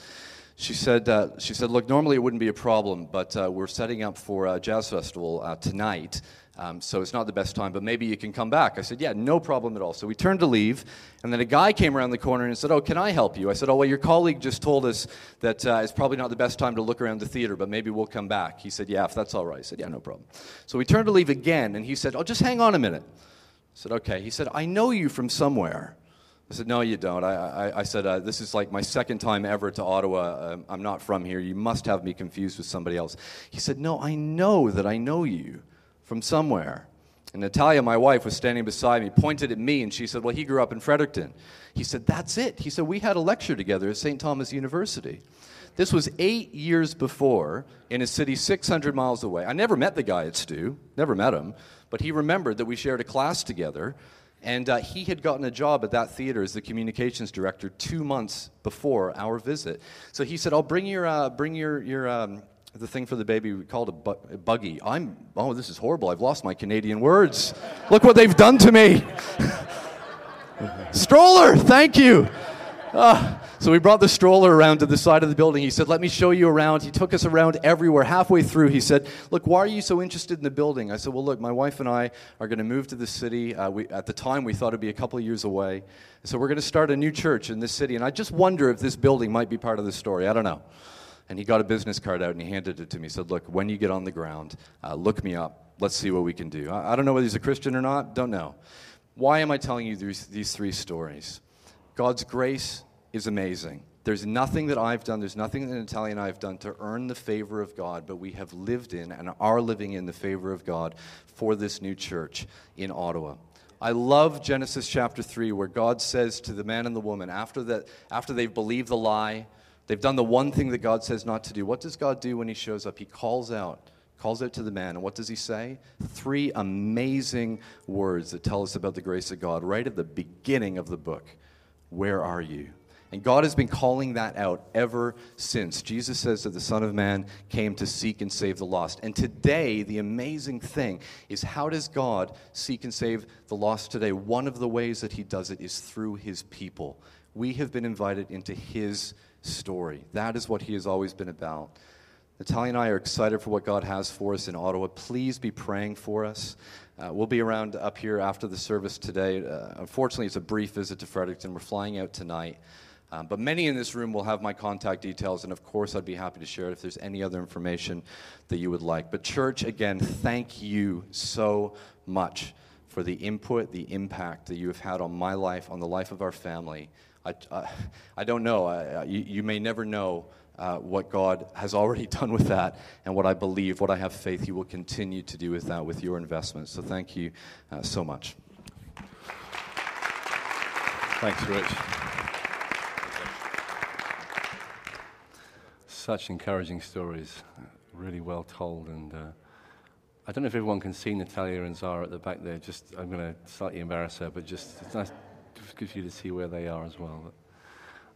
She said, uh, she said, look, normally it wouldn't be a problem, but uh, we're setting up for a jazz festival uh, tonight, um, so it's not the best time, but maybe you can come back. I said, yeah, no problem at all. So we turned to leave, and then a guy came around the corner and said, oh, can I help you? I said, oh, well, your colleague just told us that uh, it's probably not the best time to look around the theater, but maybe we'll come back. He said, yeah, if that's all right. I said, yeah, no problem. So we turned to leave again, and he said, oh, just hang on a minute. I said, okay. He said, I know you from somewhere. I said, No, you don't. I, I, I said, uh, This is like my second time ever to Ottawa. Um, I'm not from here. You must have me confused with somebody else. He said, No, I know that I know you from somewhere. And Natalia, my wife, was standing beside me, pointed at me, and she said, Well, he grew up in Fredericton. He said, That's it. He said, We had a lecture together at St. Thomas University. This was eight years before in a city 600 miles away. I never met the guy at Stu, never met him, but he remembered that we shared a class together. And uh, he had gotten a job at that theater as the communications director two months before our visit. So he said, "I'll bring your uh, bring your your." Um, the thing for the baby we called a, bu- a buggy. I'm, oh, this is horrible. I've lost my Canadian words. Look what they've done to me. Stroller, thank you. Uh, so we brought the stroller around to the side of the building. He said, Let me show you around. He took us around everywhere. Halfway through, he said, Look, why are you so interested in the building? I said, Well, look, my wife and I are going to move to the city. Uh, we, at the time, we thought it'd be a couple of years away. So we're going to start a new church in this city. And I just wonder if this building might be part of the story. I don't know. And he got a business card out and he handed it to me. He said, Look, when you get on the ground, uh, look me up. Let's see what we can do. I, I, don't know whether he's a Christian or not. Don't know. Why am I telling you these, these three stories? God's grace is amazing. There's nothing that I've done, there's nothing that Natalia and I have done to earn the favor of God, but we have lived in and are living in the favor of God for this new church in Ottawa. I love Genesis chapter 3, where God says to the man and the woman, after, that, after they've believed the lie, they've done the one thing that God says not to do. What does God do when He shows up? He calls out, calls out to the man. And what does He say? Three amazing words that tell us about the grace of God right at the beginning of the book. Where are you? And God has been calling that out ever since. Jesus says that the Son of Man came to seek and save the lost. And today, the amazing thing is how does God seek and save the lost today? One of the ways that He does it is through His people. We have been invited into His story. That is what He has always been about. Natalia and I are excited for what God has for us in Ottawa. Please be praying for us. Uh, we'll be around up here after the service today. Uh, unfortunately, it's a brief visit to Fredericton. We're flying out tonight. Um, but many in this room will have my contact details, and of course, I'd be happy to share it if there's any other information that you would like. But, church, again, thank you so much for the input, the impact that you have had on my life, on the life of our family. I, uh, I don't know. I, you, you, may never know uh, what God has already done with that, and what I believe, what I have faith He will continue to do with that with your investment. So, thank you uh, so much. Thanks, Rich. such encouraging stories, really well told. And uh, I don't know if everyone can see Natalia and Zara at the back there. Just I'm going to slightly embarrass her, but just it's nice for you to see where they are as well. But,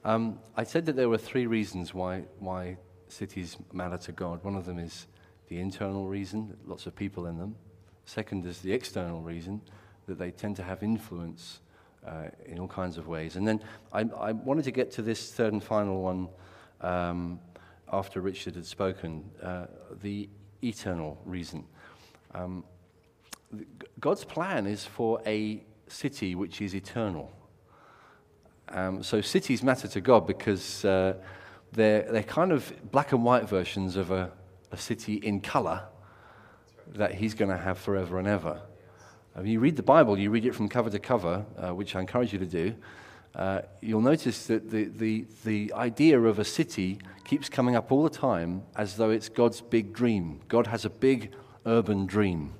um, I said that there were three reasons why why cities matter to God. One of them is the internal reason, lots of people in them. Second is the external reason, that they tend to have influence uh, in all kinds of ways. And then I, I, wanted to get to this third and final one um, after Richard had spoken uh, the eternal reason. Um, God's plan is for a city which is eternal. Um, so cities matter to God because uh, they're, they're kind of black and white versions of a, a city in color that He's going to have forever and ever. When you read the Bible, you read it from cover to cover, uh, which I encourage you to do. Uh, you'll notice that the, the, the idea of a city keeps coming up all the time as though it's God's big dream. God has a big urban dream.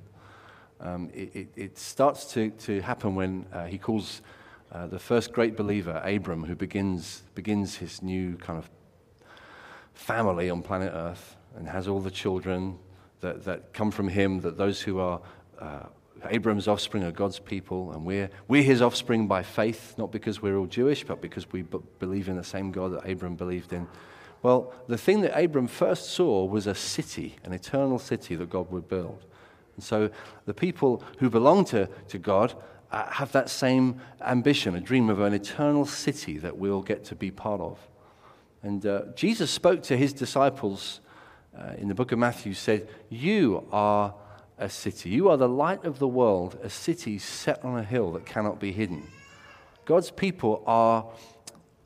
Um, it, it, it, starts to, to happen when uh, he calls uh, the first great believer, Abram, who begins, begins his new kind of family on planet Earth and has all the children that, that come from him, that those who are uh, Abram's offspring are God's people, and we're, we're his offspring by faith, not because we're all Jewish, but because we b- believe in the same God that Abram believed in. Well, the thing that Abram first saw was a city, an eternal city that God would build. And so the people who belong to, to God uh, have that same ambition, a dream of an eternal city that we'll get to be part of. And uh, Jesus spoke to his disciples uh, in the book of Matthew, said, You are a city. You are the light of the world, a city set on a hill that cannot be hidden. God's people are,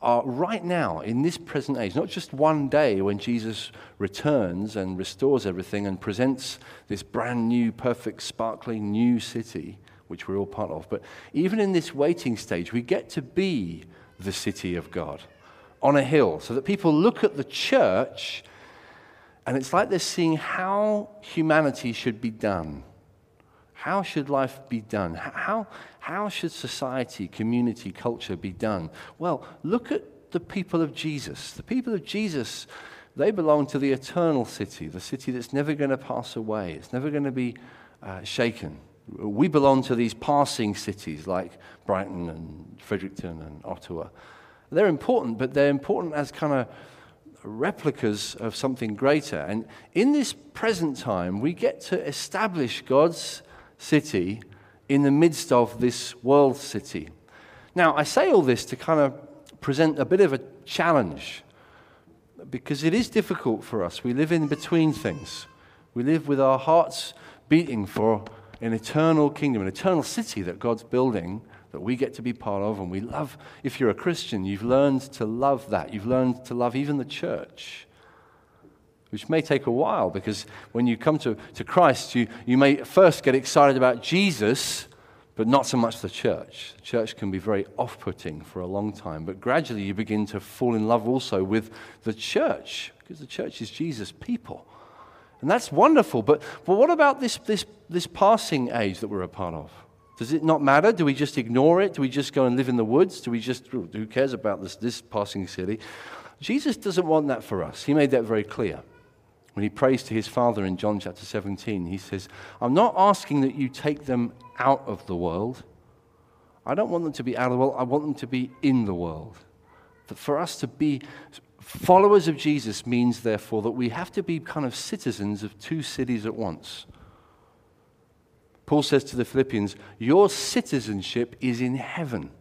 are right now, in this present age, not just one day when Jesus returns and restores everything and presents this brand new, perfect, sparkling new city, which we're all part of, but even in this waiting stage, we get to be the city of God on a hill so that people look at the church and it's like they're seeing how humanity should be done. How should life be done? How, how should society, community, culture be done? Well, look at the people of Jesus. The people of Jesus, they belong to the eternal city, the city that's never going to pass away, it's never going to be uh, shaken. We belong to these passing cities like Brighton and Fredericton and Ottawa. They're important, but they're important as kind of replicas of something greater. And in this present time, we get to establish God's city in the midst of this world city. Now, I say all this to kind of present a bit of a challenge because it is difficult for us. We live in between things. We live with our hearts beating for an eternal kingdom, an eternal city that God's building that we get to be part of. And we love, if you're a Christian, you've learned to love that. You've learned to love even the church, which may take a while because when you come to, to Christ, you, you may first get excited about Jesus, but not so much the church. The church can be very off putting for a long time, but gradually you begin to fall in love also with the church because the church is Jesus' people. And that's wonderful. But, but what about this, this, this passing age that we're a part of? Does it not matter? Do we just ignore it? Do we just go and live in the woods? Do we just, oh, who cares about this, this passing city? Jesus doesn't want that for us. He made that very clear. When he prays to his Father in John chapter 17, he says, I'm not asking that you take them out of the world. I don't want them to be out of the world. I want them to be in the world. That for us to be followers of Jesus means, therefore, that we have to be kind of citizens of two cities at once. Paul says to the Philippians, Your citizenship is in heaven.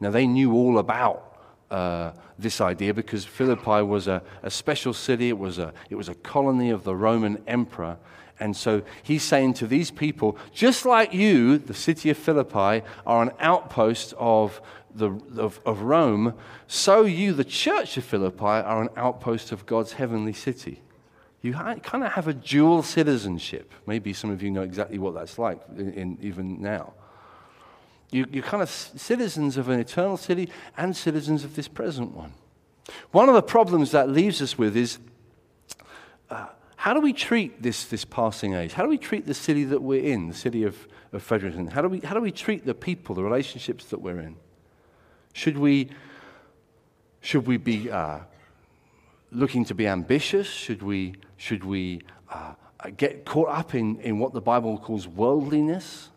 Now, they knew all about uh, this idea because Philippi was a, a special city, it was a, it was a colony of the Roman emperor. And so he's saying to these people, just like you, the city of Philippi, are an outpost of, the, of, of Rome, so you, the church of Philippi, are an outpost of God's heavenly city you kind of have a dual citizenship. Maybe some of you know exactly what that's like in, in even now. You, you're kind of citizens of an eternal city and citizens of this present one. One of the problems that leaves us with is uh, how do we treat this, this passing age? How do we treat the city that we're in, the city of, of Fredericton? How do, we, how do we treat the people, the relationships that we're in? Should we, should we be uh, looking to be ambitious? Should we, should we uh, get caught up in, in what the Bible calls worldliness?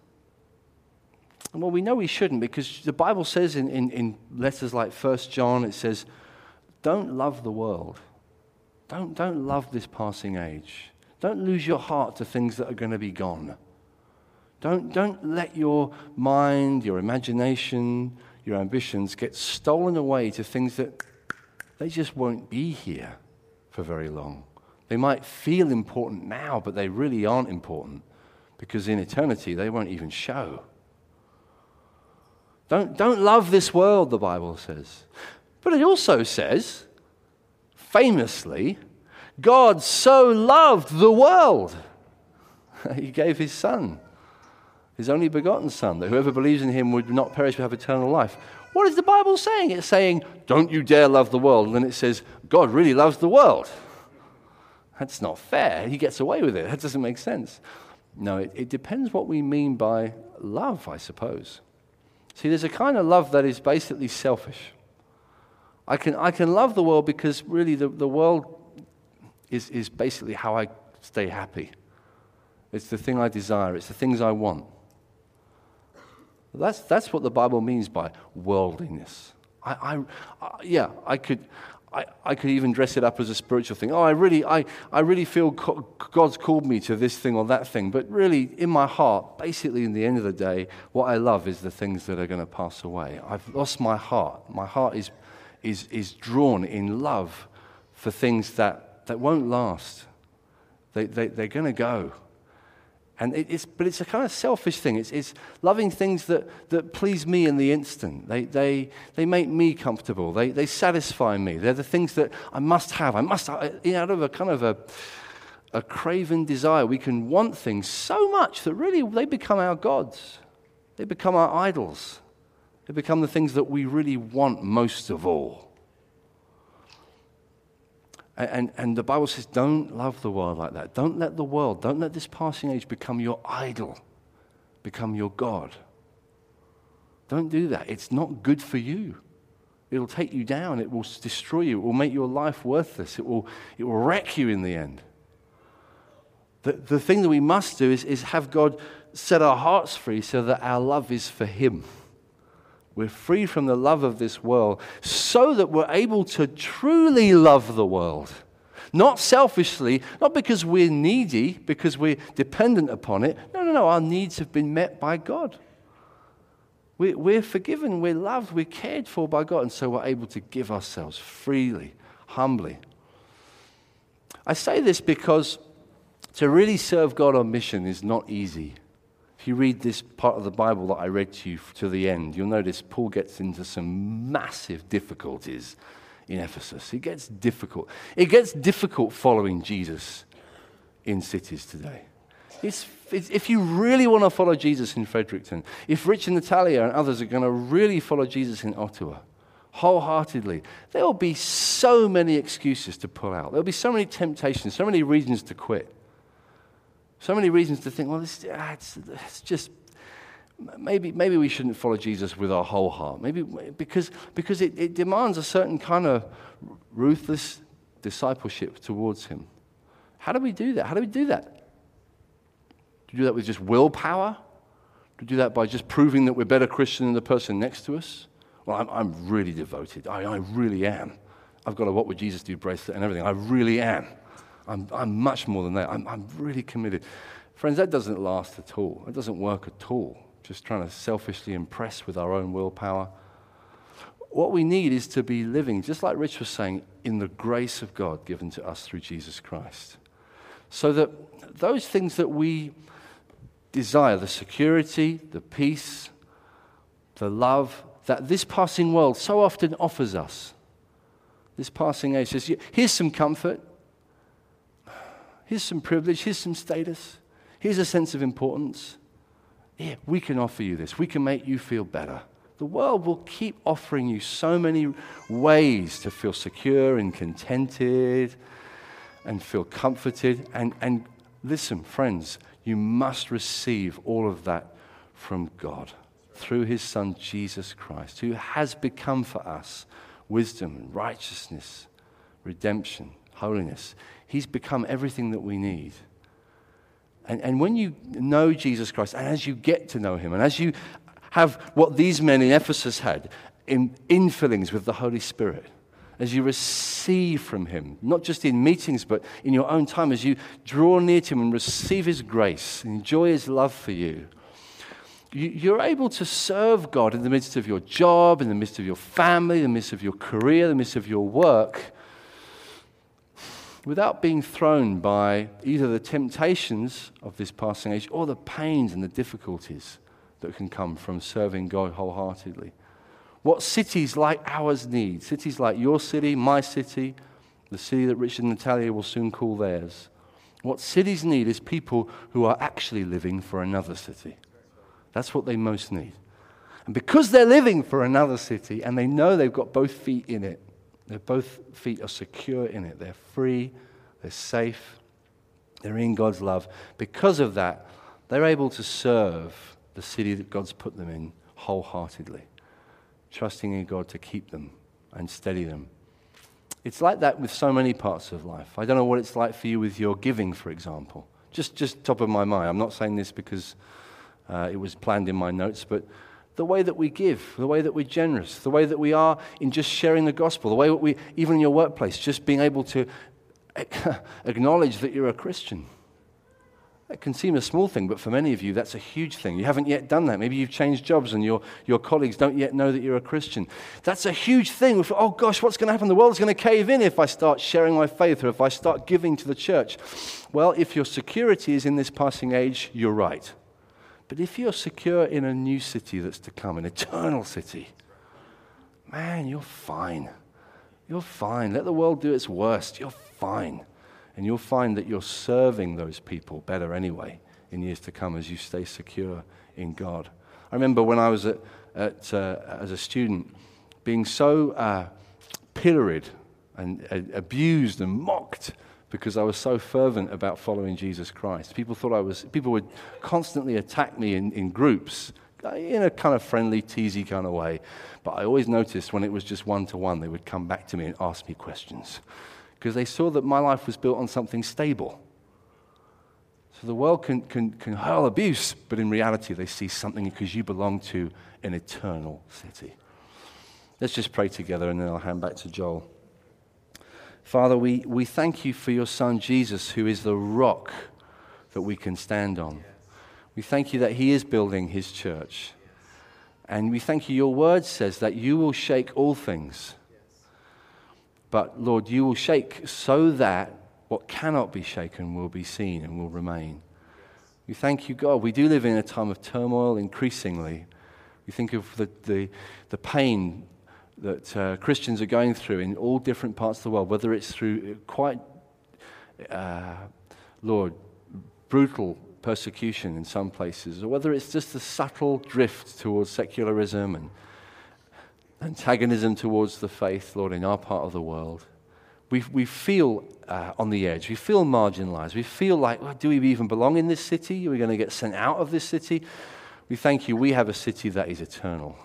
Well, we know we shouldn't because the Bible says in, in, in letters like 1 John, it says, don't love the world. Don't, don't love this passing age. Don't lose your heart to things that are going to be gone. Don't, don't let your mind, your imagination, your ambitions get stolen away to things that they just won't be here for very long. They might feel important now, but they really aren't important because in eternity they won't even show. Don't, don't love this world, the Bible says. But it also says, famously, God so loved the world, he gave his Son, his only begotten Son, that whoever believes in him would not perish but have eternal life. What is the Bible saying? It's saying, don't you dare love the world. And then it says, God really loves the world. That's not fair. He gets away with it. That doesn't make sense. No, it, it depends what we mean by love, I suppose. See, there's a kind of love that is basically selfish. I can, I can love the world because really the, the world is, is basically how I stay happy. It's the thing I desire, it's the things I want. That's, that's what the Bible means by worldliness. I, I, I, yeah, I could, I, I could even dress it up as a spiritual thing. Oh, I really, I, I really feel God's called me to this thing or that thing. But really, in my heart, basically, in the end of the day, what I love is the things that are going to pass away. I've lost my heart. My heart is, is, is drawn in love for things that, that won't last. They, they, they're going to go. And it's, but it's a kind of selfish thing. It's, it's loving things that, that please me in the instant. They, they, they make me comfortable. They, they satisfy me. They're the things that I must have. I must, have. out of a kind of a, a craven desire, we can want things so much that really they become our gods. They become our idols. They become the things that we really want most of all. And, and the Bible says, don't love the world like that. Don't let the world, don't let this passing age become your idol, become your God. Don't do that. It's not good for you. It'll take you down. It will destroy you. It will make your life worthless. It will, it will wreck you in the end. The, the thing that we must do is, is have God set our hearts free so that our love is for Him. We're free from the love of this world so that we're able to truly love the world. Not selfishly, not because we're needy, because we're dependent upon it. No, no, no. Our needs have been met by God. We're forgiven, we're loved, we're cared for by God, and so we're able to give ourselves freely, humbly. I say this because to really serve God on mission is not easy. If you read this part of the Bible that I read to you to the end, you'll notice Paul gets into some massive difficulties in Ephesus. It gets difficult. It gets difficult following Jesus in cities today. It's, it's, if you really want to follow Jesus in Fredericton, if Rich and Natalia and others are going to really follow Jesus in Ottawa, wholeheartedly, there will be so many excuses to pull out. There will be so many temptations, so many reasons to quit. So many reasons to think, well, this, ah, it's, it's just maybe, maybe we shouldn't follow Jesus with our whole heart. Maybe because, because it, it demands a certain kind of ruthless discipleship towards Him. How do we do that? How do we do that? Do we do that with just willpower? Do we do that by just proving that we're better Christian than the person next to us? Well, I'm, I'm really devoted. I, I really am. I've got a What Would Jesus Do bracelet and everything. I really am. I'm, I'm much more than that. I'm, I'm really committed. Friends, that doesn't last at all. It doesn't work at all. Just trying to selfishly impress with our own willpower. What we need is to be living, just like Rich was saying, in the grace of God given to us through Jesus Christ. So that those things that we desire, the security, the peace, the love that this passing world so often offers us, this passing age says, here's some comfort, Here's some privilege. Here's some status. Here's a sense of importance. Yeah, we can offer you this. We can make you feel better. The world will keep offering you so many ways to feel secure and contented and feel comforted. And, and listen, friends, you must receive all of that from God through his Son, Jesus Christ, who has become for us wisdom and righteousness redemption, holiness. He's become everything that we need. And, and when you know Jesus Christ, and as you get to know him, and as you have what these men in Ephesus had in infillings with the Holy Spirit, as you receive from him, not just in meetings, but in your own time, as you draw near to him and receive his grace, and enjoy his love for you, you're able to serve God in the midst of your job, in the midst of your family, in the midst of your career, in the midst of your work, without being thrown by either the temptations of this passing age or the pains and the difficulties that can come from serving God wholeheartedly. What cities like ours need, cities like your city, my city, the city that Richard and Natalia will soon call theirs, what cities need is people who are actually living for another city. That's what they most need. And because they're living for another city and they know they've got both feet in it, their both feet are secure in it. They're free, they're safe, they're in God's love. Because of that, they're able to serve the city that God's put them in wholeheartedly, trusting in God to keep them and steady them. It's like that with so many parts of life. I don't know what it's like for you with your giving, for example. Just, just top of my mind. I'm not saying this because uh, it was planned in my notes, but the way that we give, the way that we're generous, the way that we are in just sharing the gospel, the way that we, even in your workplace, just being able to acknowledge that you're a Christian. That can seem a small thing, but for many of you, that's a huge thing. You haven't yet done that. Maybe you've changed jobs and your, your colleagues don't yet know that you're a Christian. That's a huge thing. Oh gosh, what's going to happen? The world's going to cave in if I start sharing my faith or if I start giving to the church. Well, if your security is in this passing age, you're right. But if you're secure in a new city that's to come, an eternal city, man, you're fine. You're fine. Let the world do its worst. You're fine. And you'll find that you're serving those people better anyway in years to come as you stay secure in God. I remember when I was at, at uh, as a student being so uh, pilloried and uh, abused and mocked because I was so fervent about following Jesus Christ. People thought I was, people would constantly attack me in, in groups in a kind of friendly, teasy kind of way. But I always noticed when it was just one to one, they would come back to me and ask me questions because they saw that my life was built on something stable. So the world can, can, can hurl abuse, but in reality, they see something because you belong to an eternal city. Let's just pray together and then I'll hand back to Joel. Father, we, we thank you for your Son Jesus, who is the rock that we can stand on. We thank you that he is building his church. And we thank you, your word says that you will shake all things. But Lord, you will shake so that what cannot be shaken will be seen and will remain. We thank you, God. We do live in a time of turmoil increasingly. We think of the, the, the pain that uh, Christians are going through in all different parts of the world, whether it's through quite, uh, Lord, brutal persecution in some places, or whether it's just a subtle drift towards secularism and antagonism towards the faith, Lord, in our part of the world. We, we feel uh, on the edge. We feel marginalized. We feel like, well, do we even belong in this city? Are we going to get sent out of this city? We thank you. We have a city that is eternal.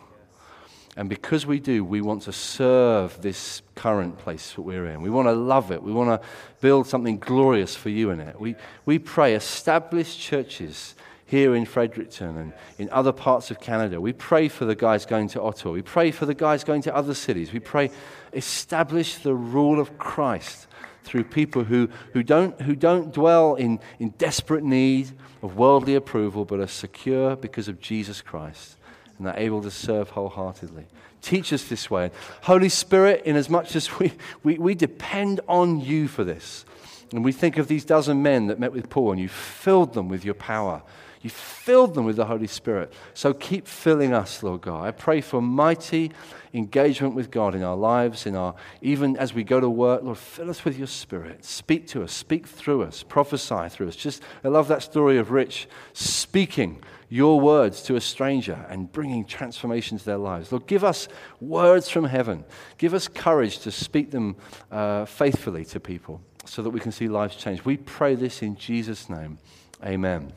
And because we do, we want to serve this current place that we're in. We want to love it. We want to build something glorious for you in it. We, we pray, establish churches here in Fredericton and in other parts of Canada. We pray for the guys going to Ottawa. We pray for the guys going to other cities. We pray, establish the rule of Christ through people who, who, don't, who don't dwell in, in desperate need of worldly approval, but are secure because of Jesus Christ and are able to serve wholeheartedly. Teach us this way. Holy Spirit, in as much as we, we, we depend on you for this, and we think of these dozen men that met with Paul, and you filled them with your power. You filled them with the Holy Spirit. So keep filling us, Lord God. I pray for mighty engagement with God in our lives, in our even as we go to work. Lord, fill us with your Spirit. Speak to us, speak through us, prophesy through us. Just I love that story of Rich speaking your words to a stranger and bringing transformation to their lives. Lord, give us words from heaven. Give us courage to speak them uh, faithfully to people so that we can see lives change. We pray this in Jesus' name. Amen.